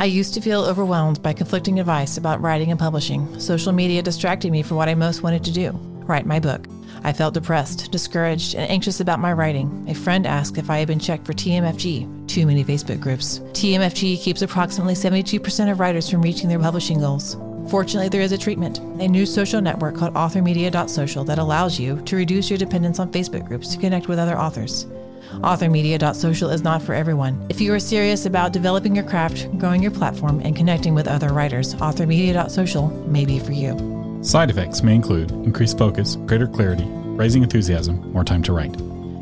I used to feel overwhelmed by conflicting advice about writing and publishing. Social media distracted me from what I most wanted to do write my book. I felt depressed, discouraged, and anxious about my writing. A friend asked if I had been checked for TMFG, too many Facebook groups. TMFG keeps approximately 72% of writers from reaching their publishing goals. Fortunately, there is a treatment, a new social network called authormedia.social that allows you to reduce your dependence on Facebook groups to connect with other authors. Authormedia.social is not for everyone. If you are serious about developing your craft, growing your platform, and connecting with other writers, Authormedia.social may be for you. Side effects may include increased focus, greater clarity, rising enthusiasm, more time to write.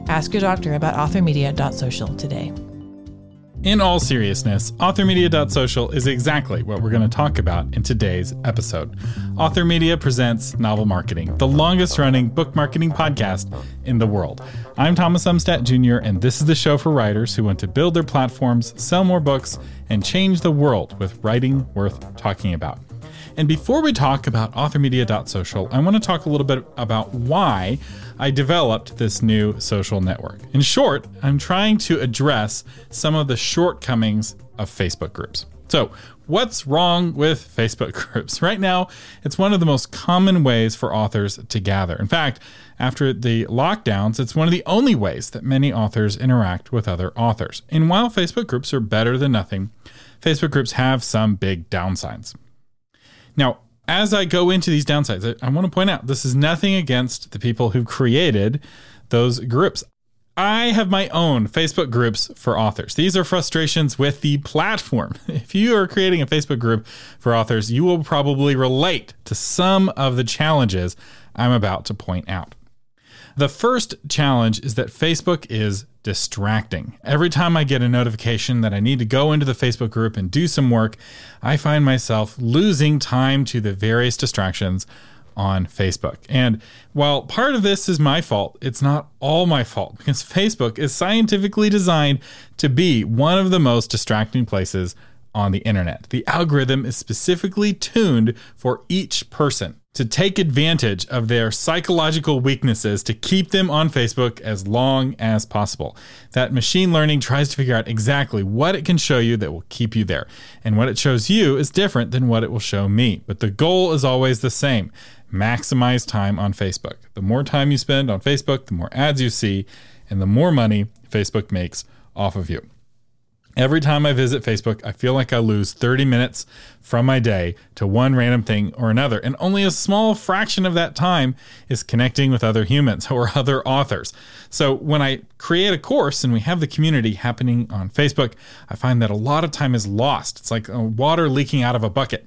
Ask your doctor about authormedia.social today. In all seriousness, authormedia.social is exactly what we're going to talk about in today's episode. Author Media presents Novel Marketing, the longest running book marketing podcast in the world. I'm Thomas Umstattd Jr., and this is the show for writers who want to build their platforms, sell more books, and change the world with writing worth talking about. And before we talk about authormedia.social, I want to talk a little bit about why I developed this new social network. In short, I'm trying to address some of the shortcomings of Facebook groups. So, what's wrong with Facebook groups? Right now, it's one of the most common ways for authors to gather. In fact, after the lockdowns, it's one of the only ways that many authors interact with other authors. And while Facebook groups are better than nothing, Facebook groups have some big downsides. Now, as I go into these downsides, I, I want to point out this is nothing against the people who created those groups. I have my own Facebook groups for authors. These are frustrations with the platform. If you are creating a Facebook group for authors, you will probably relate to some of the challenges I'm about to point out. The first challenge is that Facebook is distracting. Every time I get a notification that I need to go into the Facebook group and do some work, I find myself losing time to the various distractions on Facebook. And while part of this is my fault, it's not all my fault because Facebook is scientifically designed to be one of the most distracting places on the internet. The algorithm is specifically tuned for each person to take advantage of their psychological weaknesses to keep them on Facebook as long as possible. That machine learning tries to figure out exactly what it can show you that will keep you there. And what it shows you is different than what it will show me. But the goal is always the same maximize time on Facebook. The more time you spend on Facebook, the more ads you see, and the more money Facebook makes off of you. Every time I visit Facebook, I feel like I lose 30 minutes from my day to one random thing or another. And only a small fraction of that time is connecting with other humans or other authors. So when I create a course and we have the community happening on Facebook, I find that a lot of time is lost. It's like uh, water leaking out of a bucket.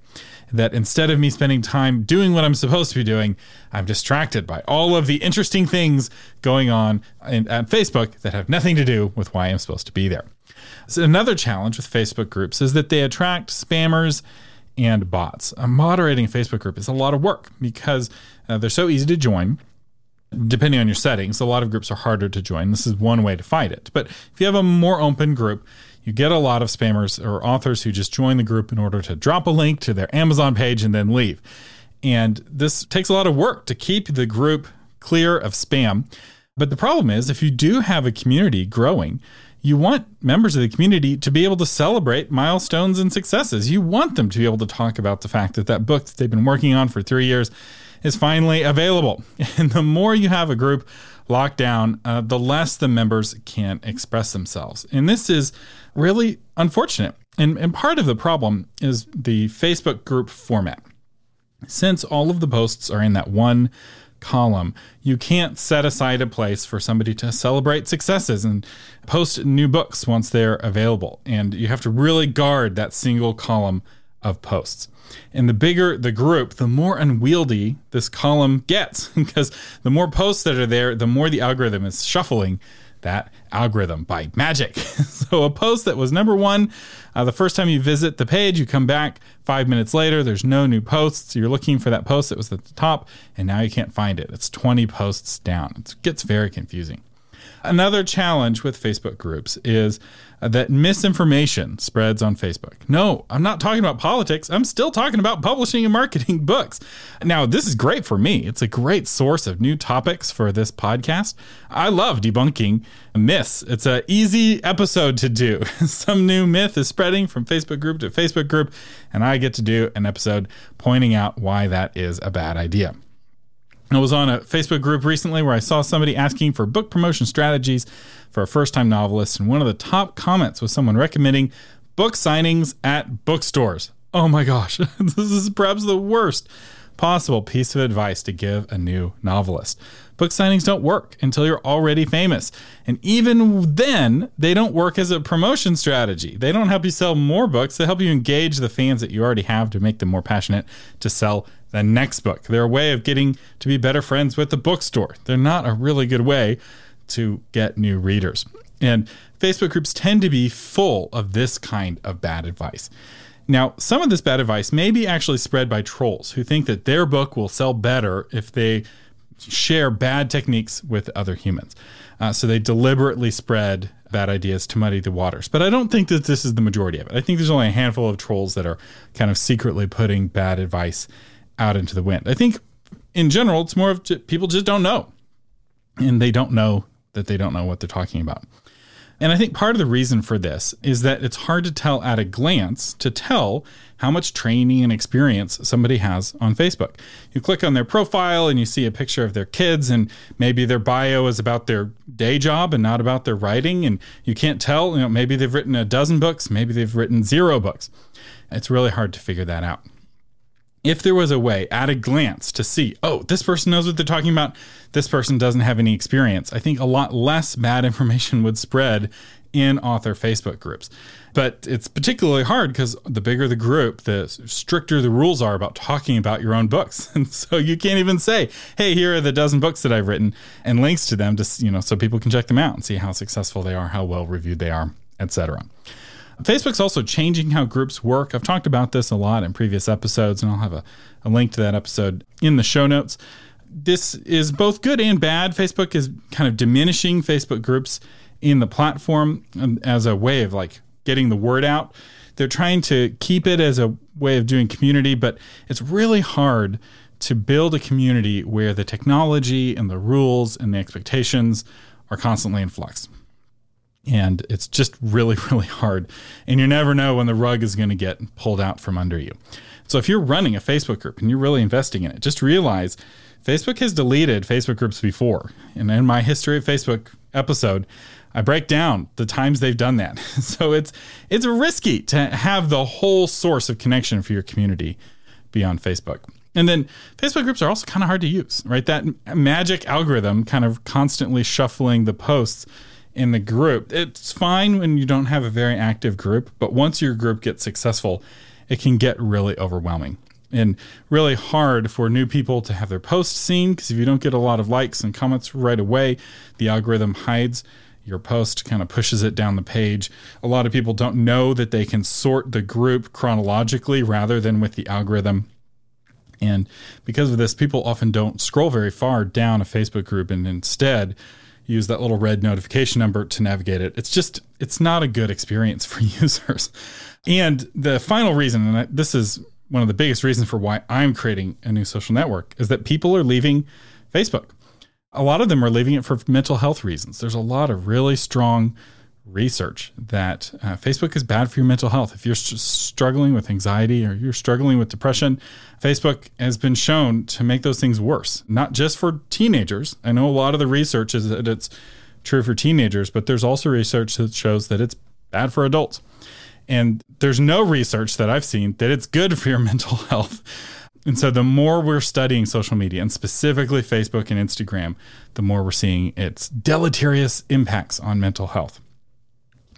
That instead of me spending time doing what I'm supposed to be doing, I'm distracted by all of the interesting things going on in, at Facebook that have nothing to do with why I'm supposed to be there. So another challenge with Facebook groups is that they attract spammers and bots. Moderating Facebook group is a lot of work because uh, they're so easy to join. Depending on your settings, a lot of groups are harder to join. This is one way to fight it. But if you have a more open group, you get a lot of spammers or authors who just join the group in order to drop a link to their Amazon page and then leave. And this takes a lot of work to keep the group clear of spam. But the problem is, if you do have a community growing, you want members of the community to be able to celebrate milestones and successes. You want them to be able to talk about the fact that that book that they've been working on for three years is finally available. And the more you have a group locked down, uh, the less the members can express themselves. And this is really unfortunate. And, and part of the problem is the Facebook group format. Since all of the posts are in that one column. You can't set aside a place for somebody to celebrate successes and post new books once they're available. And you have to really guard that single column of posts. And the bigger the group, the more unwieldy this column gets because the more posts that are there, the more the algorithm is shuffling that algorithm by magic. so a post that was number one, uh, the first time you visit the page, you come back five minutes later, there's no new posts. You're looking for that post that was at the top, and now you can't find it. It's 20 posts down. It gets very confusing. Another challenge with Facebook groups is that misinformation spreads on Facebook. No, I'm not talking about politics. I'm still talking about publishing and marketing books. Now, this is great for me. It's a great source of new topics for this podcast. I love debunking myths. It's an easy episode to do. Some new myth is spreading from Facebook group to Facebook group, and I get to do an episode pointing out why that is a bad idea. I was on a Facebook group recently where I saw somebody asking for book promotion strategies for a first time novelist, and one of the top comments was someone recommending book signings at bookstores. Oh my gosh, this is perhaps the worst possible piece of advice to give a new novelist. Book signings don't work until you're already famous. And even then, they don't work as a promotion strategy. They don't help you sell more books, they help you engage the fans that you already have to make them more passionate to sell the next book. They're a way of getting to be better friends with the bookstore. They're not a really good way to get new readers. And Facebook groups tend to be full of this kind of bad advice. Now, some of this bad advice may be actually spread by trolls who think that their book will sell better if they share bad techniques with other humans. Uh, so they deliberately spread bad ideas to muddy the waters. But I don't think that this is the majority of it. I think there's only a handful of trolls that are kind of secretly putting bad advice out into the wind. I think in general, it's more of people just don't know. And they don't know that they don't know what they're talking about. And I think part of the reason for this is that it's hard to tell at a glance to tell how much training and experience somebody has on Facebook. You click on their profile and you see a picture of their kids, and maybe their bio is about their day job and not about their writing. And you can't tell, you know, maybe they've written a dozen books, maybe they've written zero books. It's really hard to figure that out if there was a way at a glance to see, oh, this person knows what they're talking about, this person doesn't have any experience, I think a lot less bad information would spread in author Facebook groups. But it's particularly hard because the bigger the group, the stricter the rules are about talking about your own books. And so you can't even say, hey, here are the dozen books that I've written and links to them to, you know, so people can check them out and see how successful they are, how well reviewed they are, etc. Facebook's also changing how groups work. I've talked about this a lot in previous episodes, and I'll have a, a link to that episode in the show notes. This is both good and bad. Facebook is kind of diminishing Facebook groups in the platform um, as a way of like getting the word out. They're trying to keep it as a way of doing community, but it's really hard to build a community where the technology and the rules and the expectations are constantly in flux and it's just really really hard. And you never know when the rug is going to get pulled out from under you. So if you're running a facebook group and you're really investing in it just realize facebook has deleted facebook groups before. And in my history of facebook episode i break down the times they've done that. So it's it's risky to have the whole source of connection for your community be on facebook. And then Facebook groups are also kind of hard to use, right? That magic algorithm kind of constantly shuffling the posts in the group. It's fine when you don't have a very active group, but once your group gets successful, it can get really overwhelming and really hard for new people to have their posts seen because if you don't get a lot of likes and comments right away, the algorithm hides your post, kind of pushes it down the page. A lot of people don't know that they can sort the group chronologically rather than with the algorithm. And because of this, people often don't scroll very far down a Facebook group and instead use that little red notification number to navigate it. It's just, it's not a good experience for users. And the final reason, and this is one of the biggest reasons for why I'm creating a new social network, is that people are leaving Facebook. A lot of them are leaving it for mental health reasons. There's a lot of really strong research that uh, Facebook is bad for your mental health. If you're st- struggling with anxiety or you're struggling with depression, Facebook has been shown to make those things worse, not just for teenagers. I know a lot of the research is that it's true for teenagers, but there's also research that shows that it's bad for adults. And there's no research that I've seen that it's good for your mental health. And so the more we're studying social media and specifically Facebook and Instagram, the more we're seeing its deleterious impacts on mental health.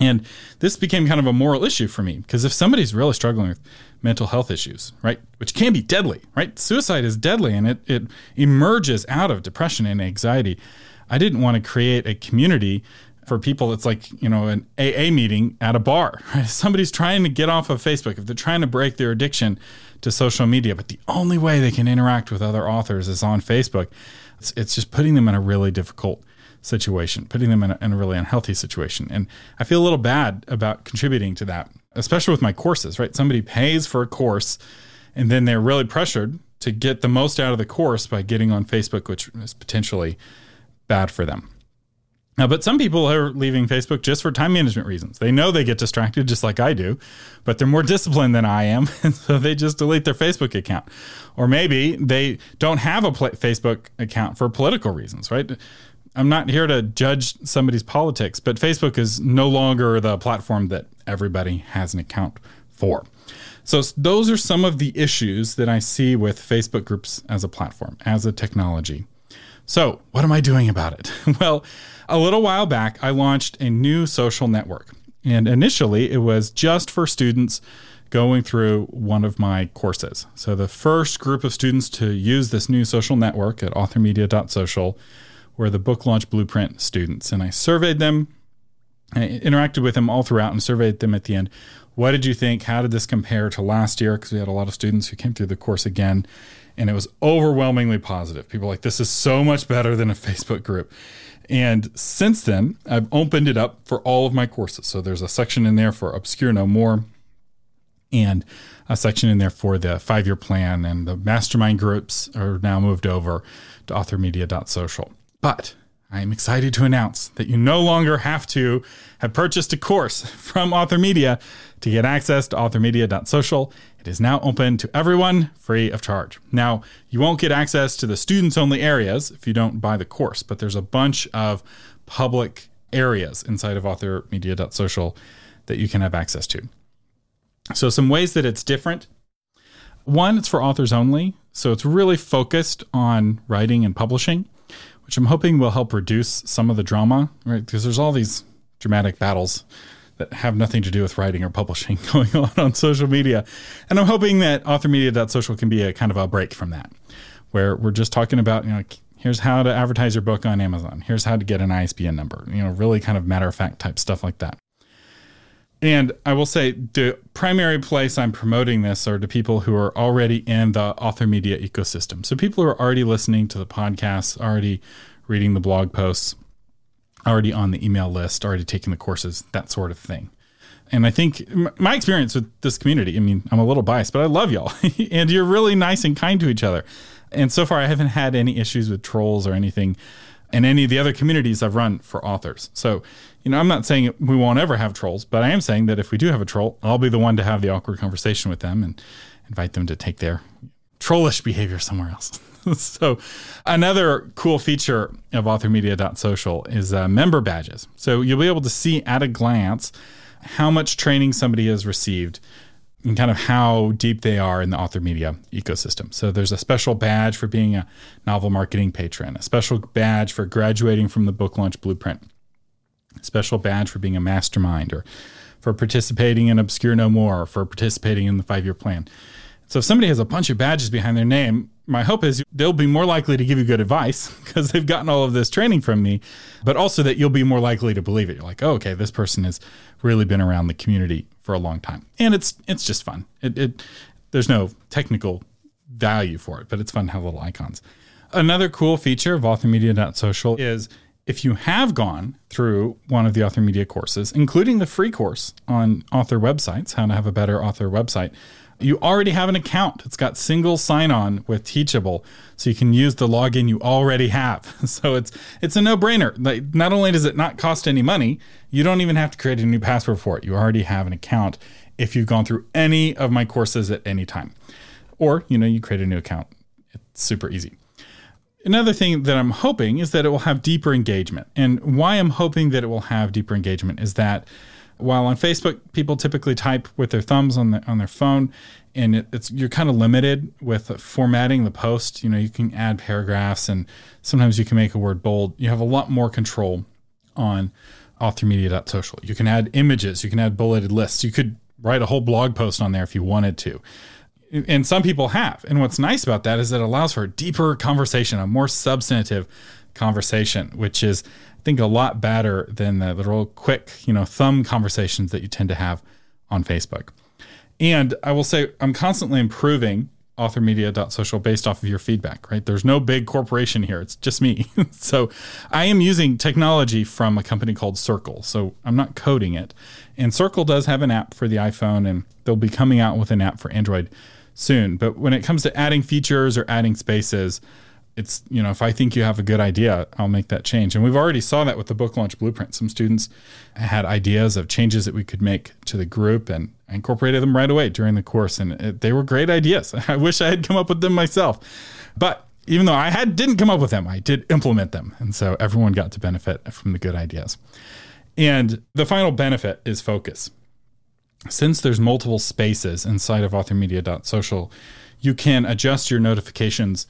And this became kind of a moral issue for me because if somebody's really struggling with mental health issues, right, which can be deadly, right? Suicide is deadly and it, it emerges out of depression and anxiety. I didn't want to create a community for people it's like you know an aa meeting at a bar right? somebody's trying to get off of facebook if they're trying to break their addiction to social media but the only way they can interact with other authors is on facebook it's, it's just putting them in a really difficult situation, putting them in a, in a really unhealthy situation. And I feel a little bad about contributing to that, especially with my courses, right? Somebody pays for a course and then they're really pressured to get the most out of the course by getting on Facebook, which is potentially bad for them. Now, but some people are leaving Facebook just for time management reasons. They know they get distracted just like I do, but they're more disciplined than I am. And so they just delete their Facebook account. Or maybe they don't have a Facebook account for political reasons, right? I'm not here to judge somebody's politics, but Facebook is no longer the platform that everybody has an account for. So, those are some of the issues that I see with Facebook groups as a platform, as a technology. So, what am I doing about it? well, a little while back, I launched a new social network. And initially, it was just for students going through one of my courses. So, the first group of students to use this new social network at authormedia.social were the book launch blueprint students. And I surveyed them, I interacted with them all throughout, and surveyed them at the end. What did you think? How did this compare to last year? Because we had a lot of students who came through the course again, and it was overwhelmingly positive. People like, this is so much better than a Facebook group. And since then, I've opened it up for all of my courses. So there's a section in there for Obscure No More and a section in there for the five year plan. And the mastermind groups are now moved over to authormedia.social. But I am excited to announce that you no longer have to have purchased a course from Author Media to get access to authormedia.social. It is now open to everyone free of charge. Now, you won't get access to the students only areas if you don't buy the course, but there's a bunch of public areas inside of authormedia.social that you can have access to. So, some ways that it's different. One, it's for authors only. So, it's really focused on writing and publishing which I'm hoping will help reduce some of the drama, right? Because there's all these dramatic battles that have nothing to do with writing or publishing going on on social media. And I'm hoping that authormedia.social can be a kind of a break from that, where we're just talking about, you know, here's how to advertise your book on Amazon. Here's how to get an ISBN number, you know, really kind of matter of fact type stuff like that. And I will say the primary place I'm promoting this are to people who are already in the author media ecosystem. So people who are already listening to the podcasts, already reading the blog posts, already on the email list, already taking the courses, that sort of thing. And I think my experience with this community, I mean, I'm a little biased, but I love y'all. and you're really nice and kind to each other. And so far, I haven't had any issues with trolls or anything in any of the other communities I've run for authors. So you know, I'm not saying we won't ever have trolls, but I am saying that if we do have a troll, I'll be the one to have the awkward conversation with them and invite them to take their trollish behavior somewhere else. so, another cool feature of authormedia.social is uh, member badges. So, you'll be able to see at a glance how much training somebody has received and kind of how deep they are in the author media ecosystem. So there's a special badge for being a novel marketing patron, a special badge for graduating from the book launch blueprint, a special badge for being a mastermind or for participating in Obscure No More, or for participating in the five year plan. So if somebody has a bunch of badges behind their name, my hope is they'll be more likely to give you good advice because they've gotten all of this training from me, but also that you'll be more likely to believe it. You're like, oh, okay, this person has really been around the community for a long time, and it's it's just fun. It, it there's no technical value for it, but it's fun to have little icons. Another cool feature of authormedia.social is if you have gone through one of the author media courses, including the free course on author websites, how to have a better author website, you already have an account. It's got single sign-on with Teachable, so you can use the login you already have. So it's it's a no-brainer. Like not only does it not cost any money, you don't even have to create a new password for it. You already have an account if you've gone through any of my courses at any time. Or, you know, you create a new account. It's super easy. Another thing that I'm hoping is that it will have deeper engagement. And why I'm hoping that it will have deeper engagement is that while on Facebook people typically type with their thumbs on the, on their phone, and it, it's you're kind of limited with formatting the post. You know, you can add paragraphs, and sometimes you can make a word bold. You have a lot more control on authormedia.social. You can add images, you can add bulleted lists. You could write a whole blog post on there if you wanted to and some people have. And what's nice about that is it allows for a deeper conversation, a more substantive conversation, which is, think, a lot better than the, the real quick, you know, thumb conversations that you tend to have on Facebook. And I will say, I'm constantly improving authormedia.social based off of your feedback, right? There's no big corporation here. It's just me. so I am using technology from a company called Circle. So I'm not coding it. And Circle does have an app for the iPhone and they'll be coming out with an app for Android soon. But when it comes to adding features or adding spaces, it's you know if i think you have a good idea i'll make that change. And we've already saw that with the book launch blueprint. Some students had ideas of changes that we could make to the group and incorporated them right away during the course. And it, they were great ideas. I wish i had come up with them myself. But even though i had didn't come up with them i did implement them. And so everyone got to benefit from the good ideas. And the final benefit is focus. Since there's multiple spaces inside of authormedia.social you can adjust your notifications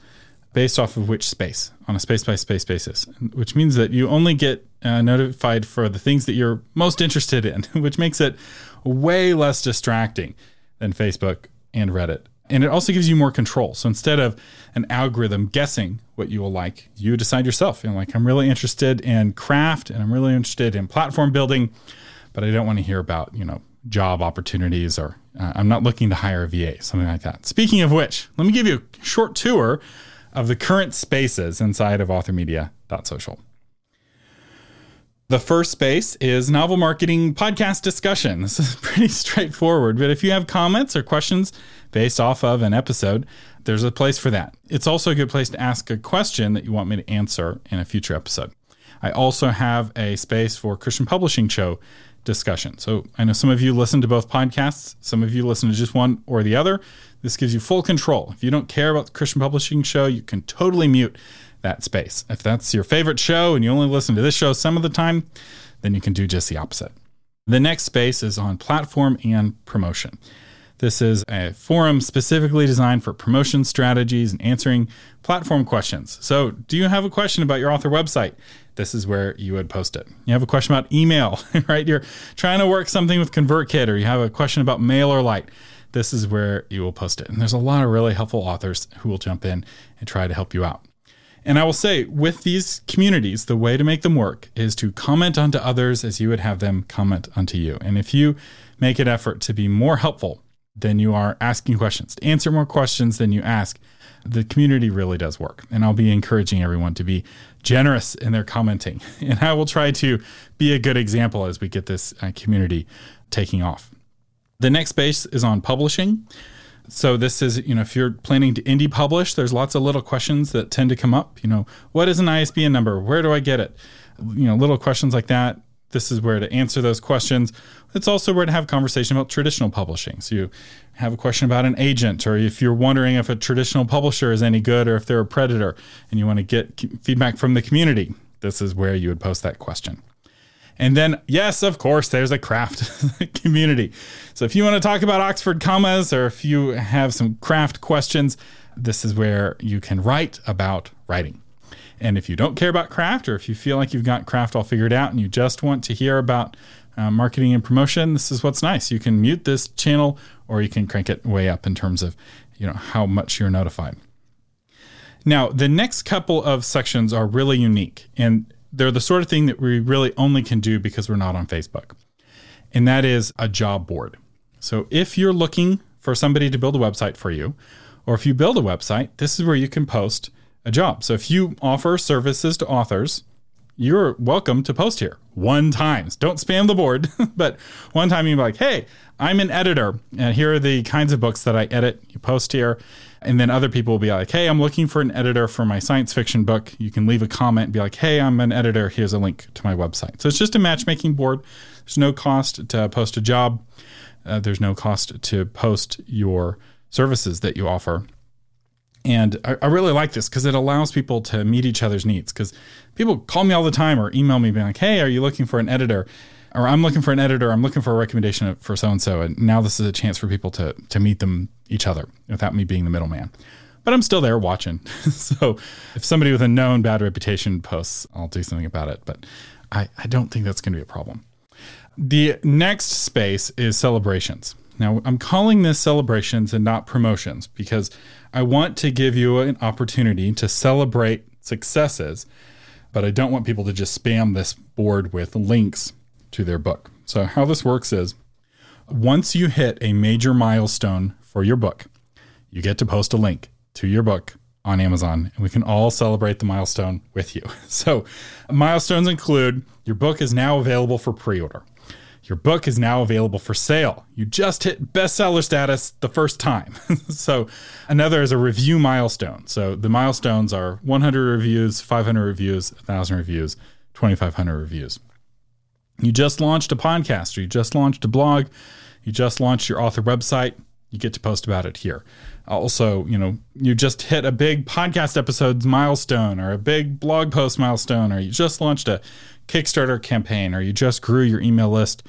based off of which space on a space by space basis, which means that you only get uh, notified for the things that you're most interested in, which makes it way less distracting than Facebook and Reddit. And it also gives you more control. So instead of an algorithm guessing what you will like, you decide yourself. You're like, I'm really interested in craft and I'm really interested in platform building, but I don't want to hear about, you know, job opportunities or uh, I'm not looking to hire a VA, something like that. Speaking of which, let me give you a short tour of the current spaces inside of authormedia.social. The first space is novel marketing podcast discussion. This is pretty straightforward, but if you have comments or questions based off of an episode, there's a place for that. It's also a good place to ask a question that you want me to answer in a future episode. I also have a space for Christian Publishing Show discussion. So I know some of you listen to both podcasts, some of you listen to just one or the other. This gives you full control. If you don't care about the Christian Publishing Show, you can totally mute that space. If that's your favorite show and you only listen to this show some of the time, then you can do just the opposite. The next space is on platform and promotion. This is a forum specifically designed for promotion strategies and answering platform questions. So, do you have a question about your author website? This is where you would post it. You have a question about email, right? You're trying to work something with ConvertKit, or you have a question about MailerLite this is where you will post it. And there's a lot of really helpful authors who will jump in and try to help you out. And I will say, with these communities, the way to make them work is to comment onto others as you would have them comment onto you. And if you make an effort to be more helpful than you are asking questions, to answer more questions than you ask, the community really does work. And I'll be encouraging everyone to be generous in their commenting. And I will try to be a good example as we get this uh, community taking off. The next space is on publishing. So this is, you know, if you're planning to indie publish, there's lots of little questions that tend to come up. You know, what is an ISBN number? Where do I get it? You know, little questions like that. This is where to answer those questions. It's also where to have conversation about traditional publishing. So you have a question about an agent, or if you're wondering if a traditional publisher is any good or if they're a predator, and you want to get feedback from the community, this is where you would post that question. And then, yes, of course, there's a craft community. So if you want to talk about Oxford commas or if you have some craft questions, this is where you can write about writing. And if you don't care about craft or if you feel like you've got craft all figured out and you just want to hear about uh, marketing and promotion, this is what's nice. You can mute this channel or you can crank it way up in terms of, you know, how much you're notified. Now, the next couple of sections are really unique and they're the sort of thing that we really only can do because we're not on Facebook. And that is a job board. So if you're looking for somebody to build a website for you, or if you build a website, this is where you can post a job. So if you offer services to authors, you're welcome to post here one times. Don't spam the board, but one time you're like, hey, I'm an editor, and here are the kinds of books that I edit. You post here. And then other people will be like, hey, I'm looking for an editor for my science fiction book. You can leave a comment and be like, hey, I'm an editor. Here's a link to my website. So it's just a matchmaking board. There's no cost to post a job, uh, there's no cost to post your services that you offer. And I, I really like this because it allows people to meet each other's needs. Because people call me all the time or email me being like, hey, are you looking for an editor? Or I'm looking for an editor. I'm looking for a recommendation for so and so. And now this is a chance for people to to meet them each other without me being the middleman. But I'm still there watching. so if somebody with a known bad reputation posts, I'll do something about it. But I, I don't think that's going to be a problem. The next space is celebrations. Now, I'm calling this celebrations and not promotions because I want to give you an opportunity to celebrate successes, but I don't want people to just spam this board with links to their book. So, how this works is once you hit a major milestone for your book, you get to post a link to your book on Amazon and we can all celebrate the milestone with you. So, milestones include your book is now available for pre order. Your book is now available for sale. You just hit bestseller status the first time. so, another is a review milestone. So, the milestones are 100 reviews, 500 reviews, 1,000 reviews, 2,500 reviews. You just launched a podcast or you just launched a blog, you just launched your author website, you get to post about it here. Also, you know, you just hit a big podcast episodes milestone or a big blog post milestone, or you just launched a Kickstarter campaign, or you just grew your email list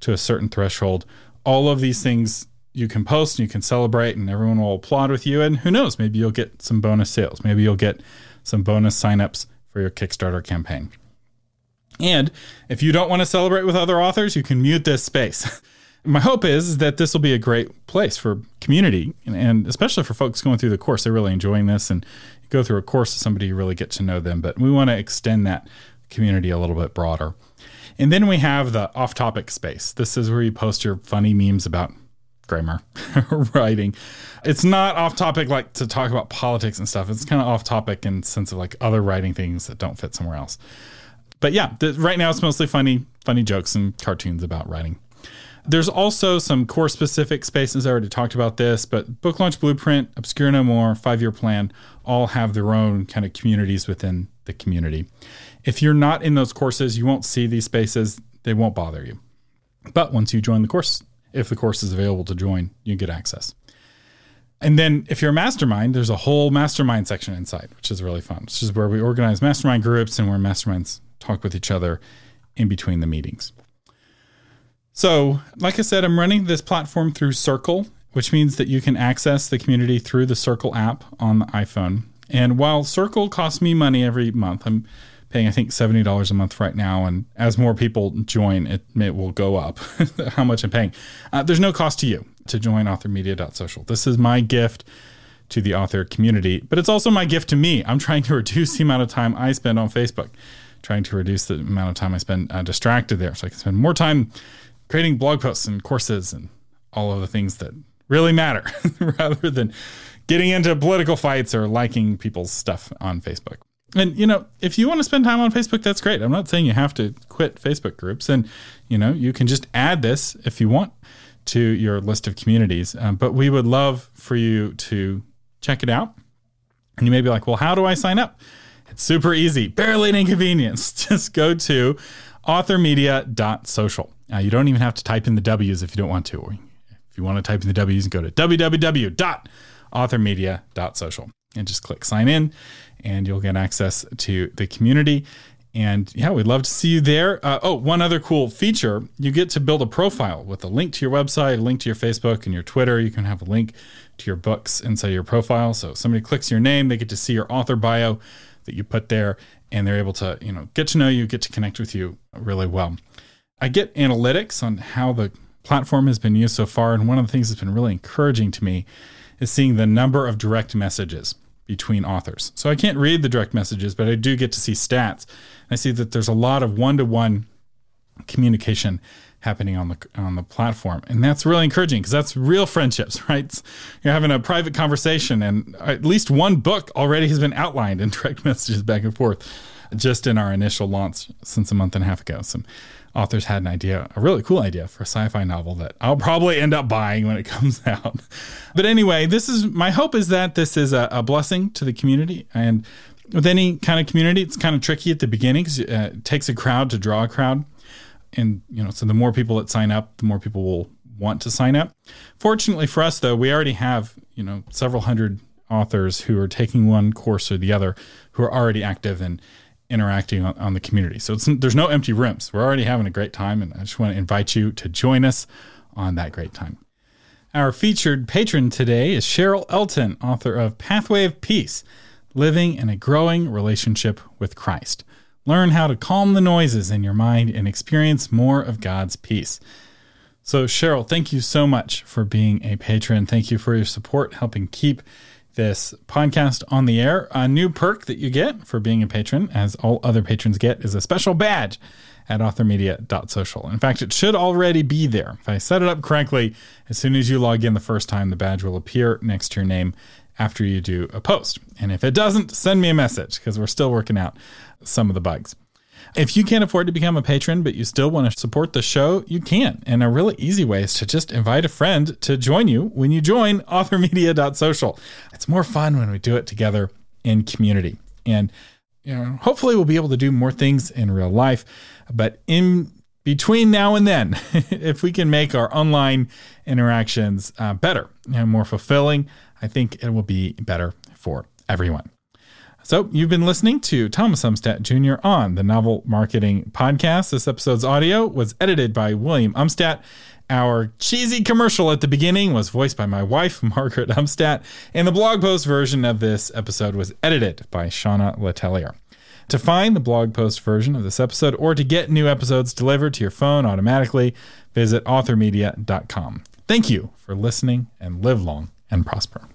to a certain threshold. All of these things you can post and you can celebrate, and everyone will applaud with you. And who knows, maybe you'll get some bonus sales. Maybe you'll get some bonus signups for your Kickstarter campaign. And if you don't want to celebrate with other authors, you can mute this space. my hope is that this will be a great place for community and, especially for folks going through the course. They're really enjoying this and you go through a course with somebody, you really get to know them. But we want to extend that community a little bit broader. And then we have the off topic space. This is where you post your funny memes about grammar writing. It's not off topic like to talk about politics and stuff. It's kind of off topic in sense of like other writing things that don't fit somewhere else. But yeah, the, right now it's mostly funny, funny jokes and cartoons about writing. There's also some course specific spaces. I already talked about this, but Book Launch Blueprint, Obscure No More, Five Year Plan all have their own kind of communities within the community. If you're not in those courses, you won't see these spaces. They won't bother you. But once you join the course, if the course is available to join, you get access. And then if you're a mastermind, there's a whole mastermind section inside, which is really fun. This is where we organize mastermind groups and where masterminds talk with each other in between the meetings. So, like I said, I'm running this platform through Circle, which means that you can access the community through the Circle app on the iPhone. And while Circle costs me money every month, I'm paying I think seventy dollars a month right now, and as more people join, it, it will go up how much I'm paying. Uh, there's no cost to you to join AuthorMedia.social. This is my gift to the author community, but it's also my gift to me. I'm trying to reduce the amount of time I spend on Facebook, trying to reduce the amount of time I spend uh, distracted there, so I can spend more time creating blog posts and courses and all of the things that really matter rather than getting into political fights or liking people's stuff on Facebook. And you know, if you want to spend time on Facebook, that's great. I'm not saying you have to quit Facebook groups, and you know, you can just add this if you want to your list of communities. Um, but we would love for you to check it out. And you may be like, "Well, how do I sign up?" It's super easy, barely an inconvenience. Just go to authormedia.social. Uh, you don't even have to type in the W's if you don't want to. Or if you want to type in the W's, go to www.authormedia.social and just click sign in, and you'll get access to the community. And yeah, we'd love to see you there. Uh, oh, one other cool feature you get to build a profile with a link to your website, a link to your Facebook and your Twitter. You can have a link to your books inside your profile. So somebody clicks your name, they get to see your author bio that you put there, and they're able to, you know, get to know you, get to connect with you really well. I get analytics on how the platform has been used so far. And one of the things that's been really encouraging to me is seeing the number of direct messages between authors. So I can't read the direct messages, but I do get to see stats. I see that there's a lot of one to one communication happening on the on the platform and that's really encouraging because that's real friendships right you're having a private conversation and at least one book already has been outlined in direct messages back and forth just in our initial launch since a month and a half ago some authors had an idea, a really cool idea for a sci-fi novel that I'll probably end up buying when it comes out. But anyway, this is my hope is that this is a, a blessing to the community and with any kind of community, it's kind of tricky at the beginning because uh, it takes a crowd to draw a crowd. And, you know, so the more people that sign up, the more people will want to sign up. Fortunately for us, though, we already have, you know, several hundred authors who are taking one course or the other who are already active and interacting on, on the community. So there's no empty rooms. We're already having a great time, and I just want to invite you to join us on that great time. Our featured patron today is Cheryl Elton, author of Pathway of Peace Living in a Growing Relationship with Christ. Learn how to calm the noises in your mind and experience more of God's peace. So, Cheryl, thank you so much for being a patron. Thank you for your support, helping keep this podcast on the air. A new perk that you get for being a patron, as all other patrons get, is a special badge at authormedia.social. In fact, it should already be there. If I set it up correctly, as soon as you log in the first time, the badge will appear next to your name after you do a post. And if it doesn't, send me a message because we're still working out some of the bugs. If you can't afford to become a patron, but you still want to support the show, you can. And a really easy way is to just invite a friend to join you when you join authormedia.social. It's more fun when we do it together in community. And you know, hopefully we'll be able to do more things in real life. But in between now and then, if we can make our online interactions uh, better and more fulfilling, I think it will be better for everyone. So, you've been listening to Thomas Umstattd Jr. on the Novel Marketing Podcast. This episode's audio was edited by William Umstattd. Our cheesy commercial at the beginning was voiced by my wife, Margaret Umstattd, and the blog post version of this episode was edited by Shauna Letellier. To find the blog post version of this episode or to get new episodes delivered to your phone automatically, visit authormedia.com. Thank you for listening and live long and prosper.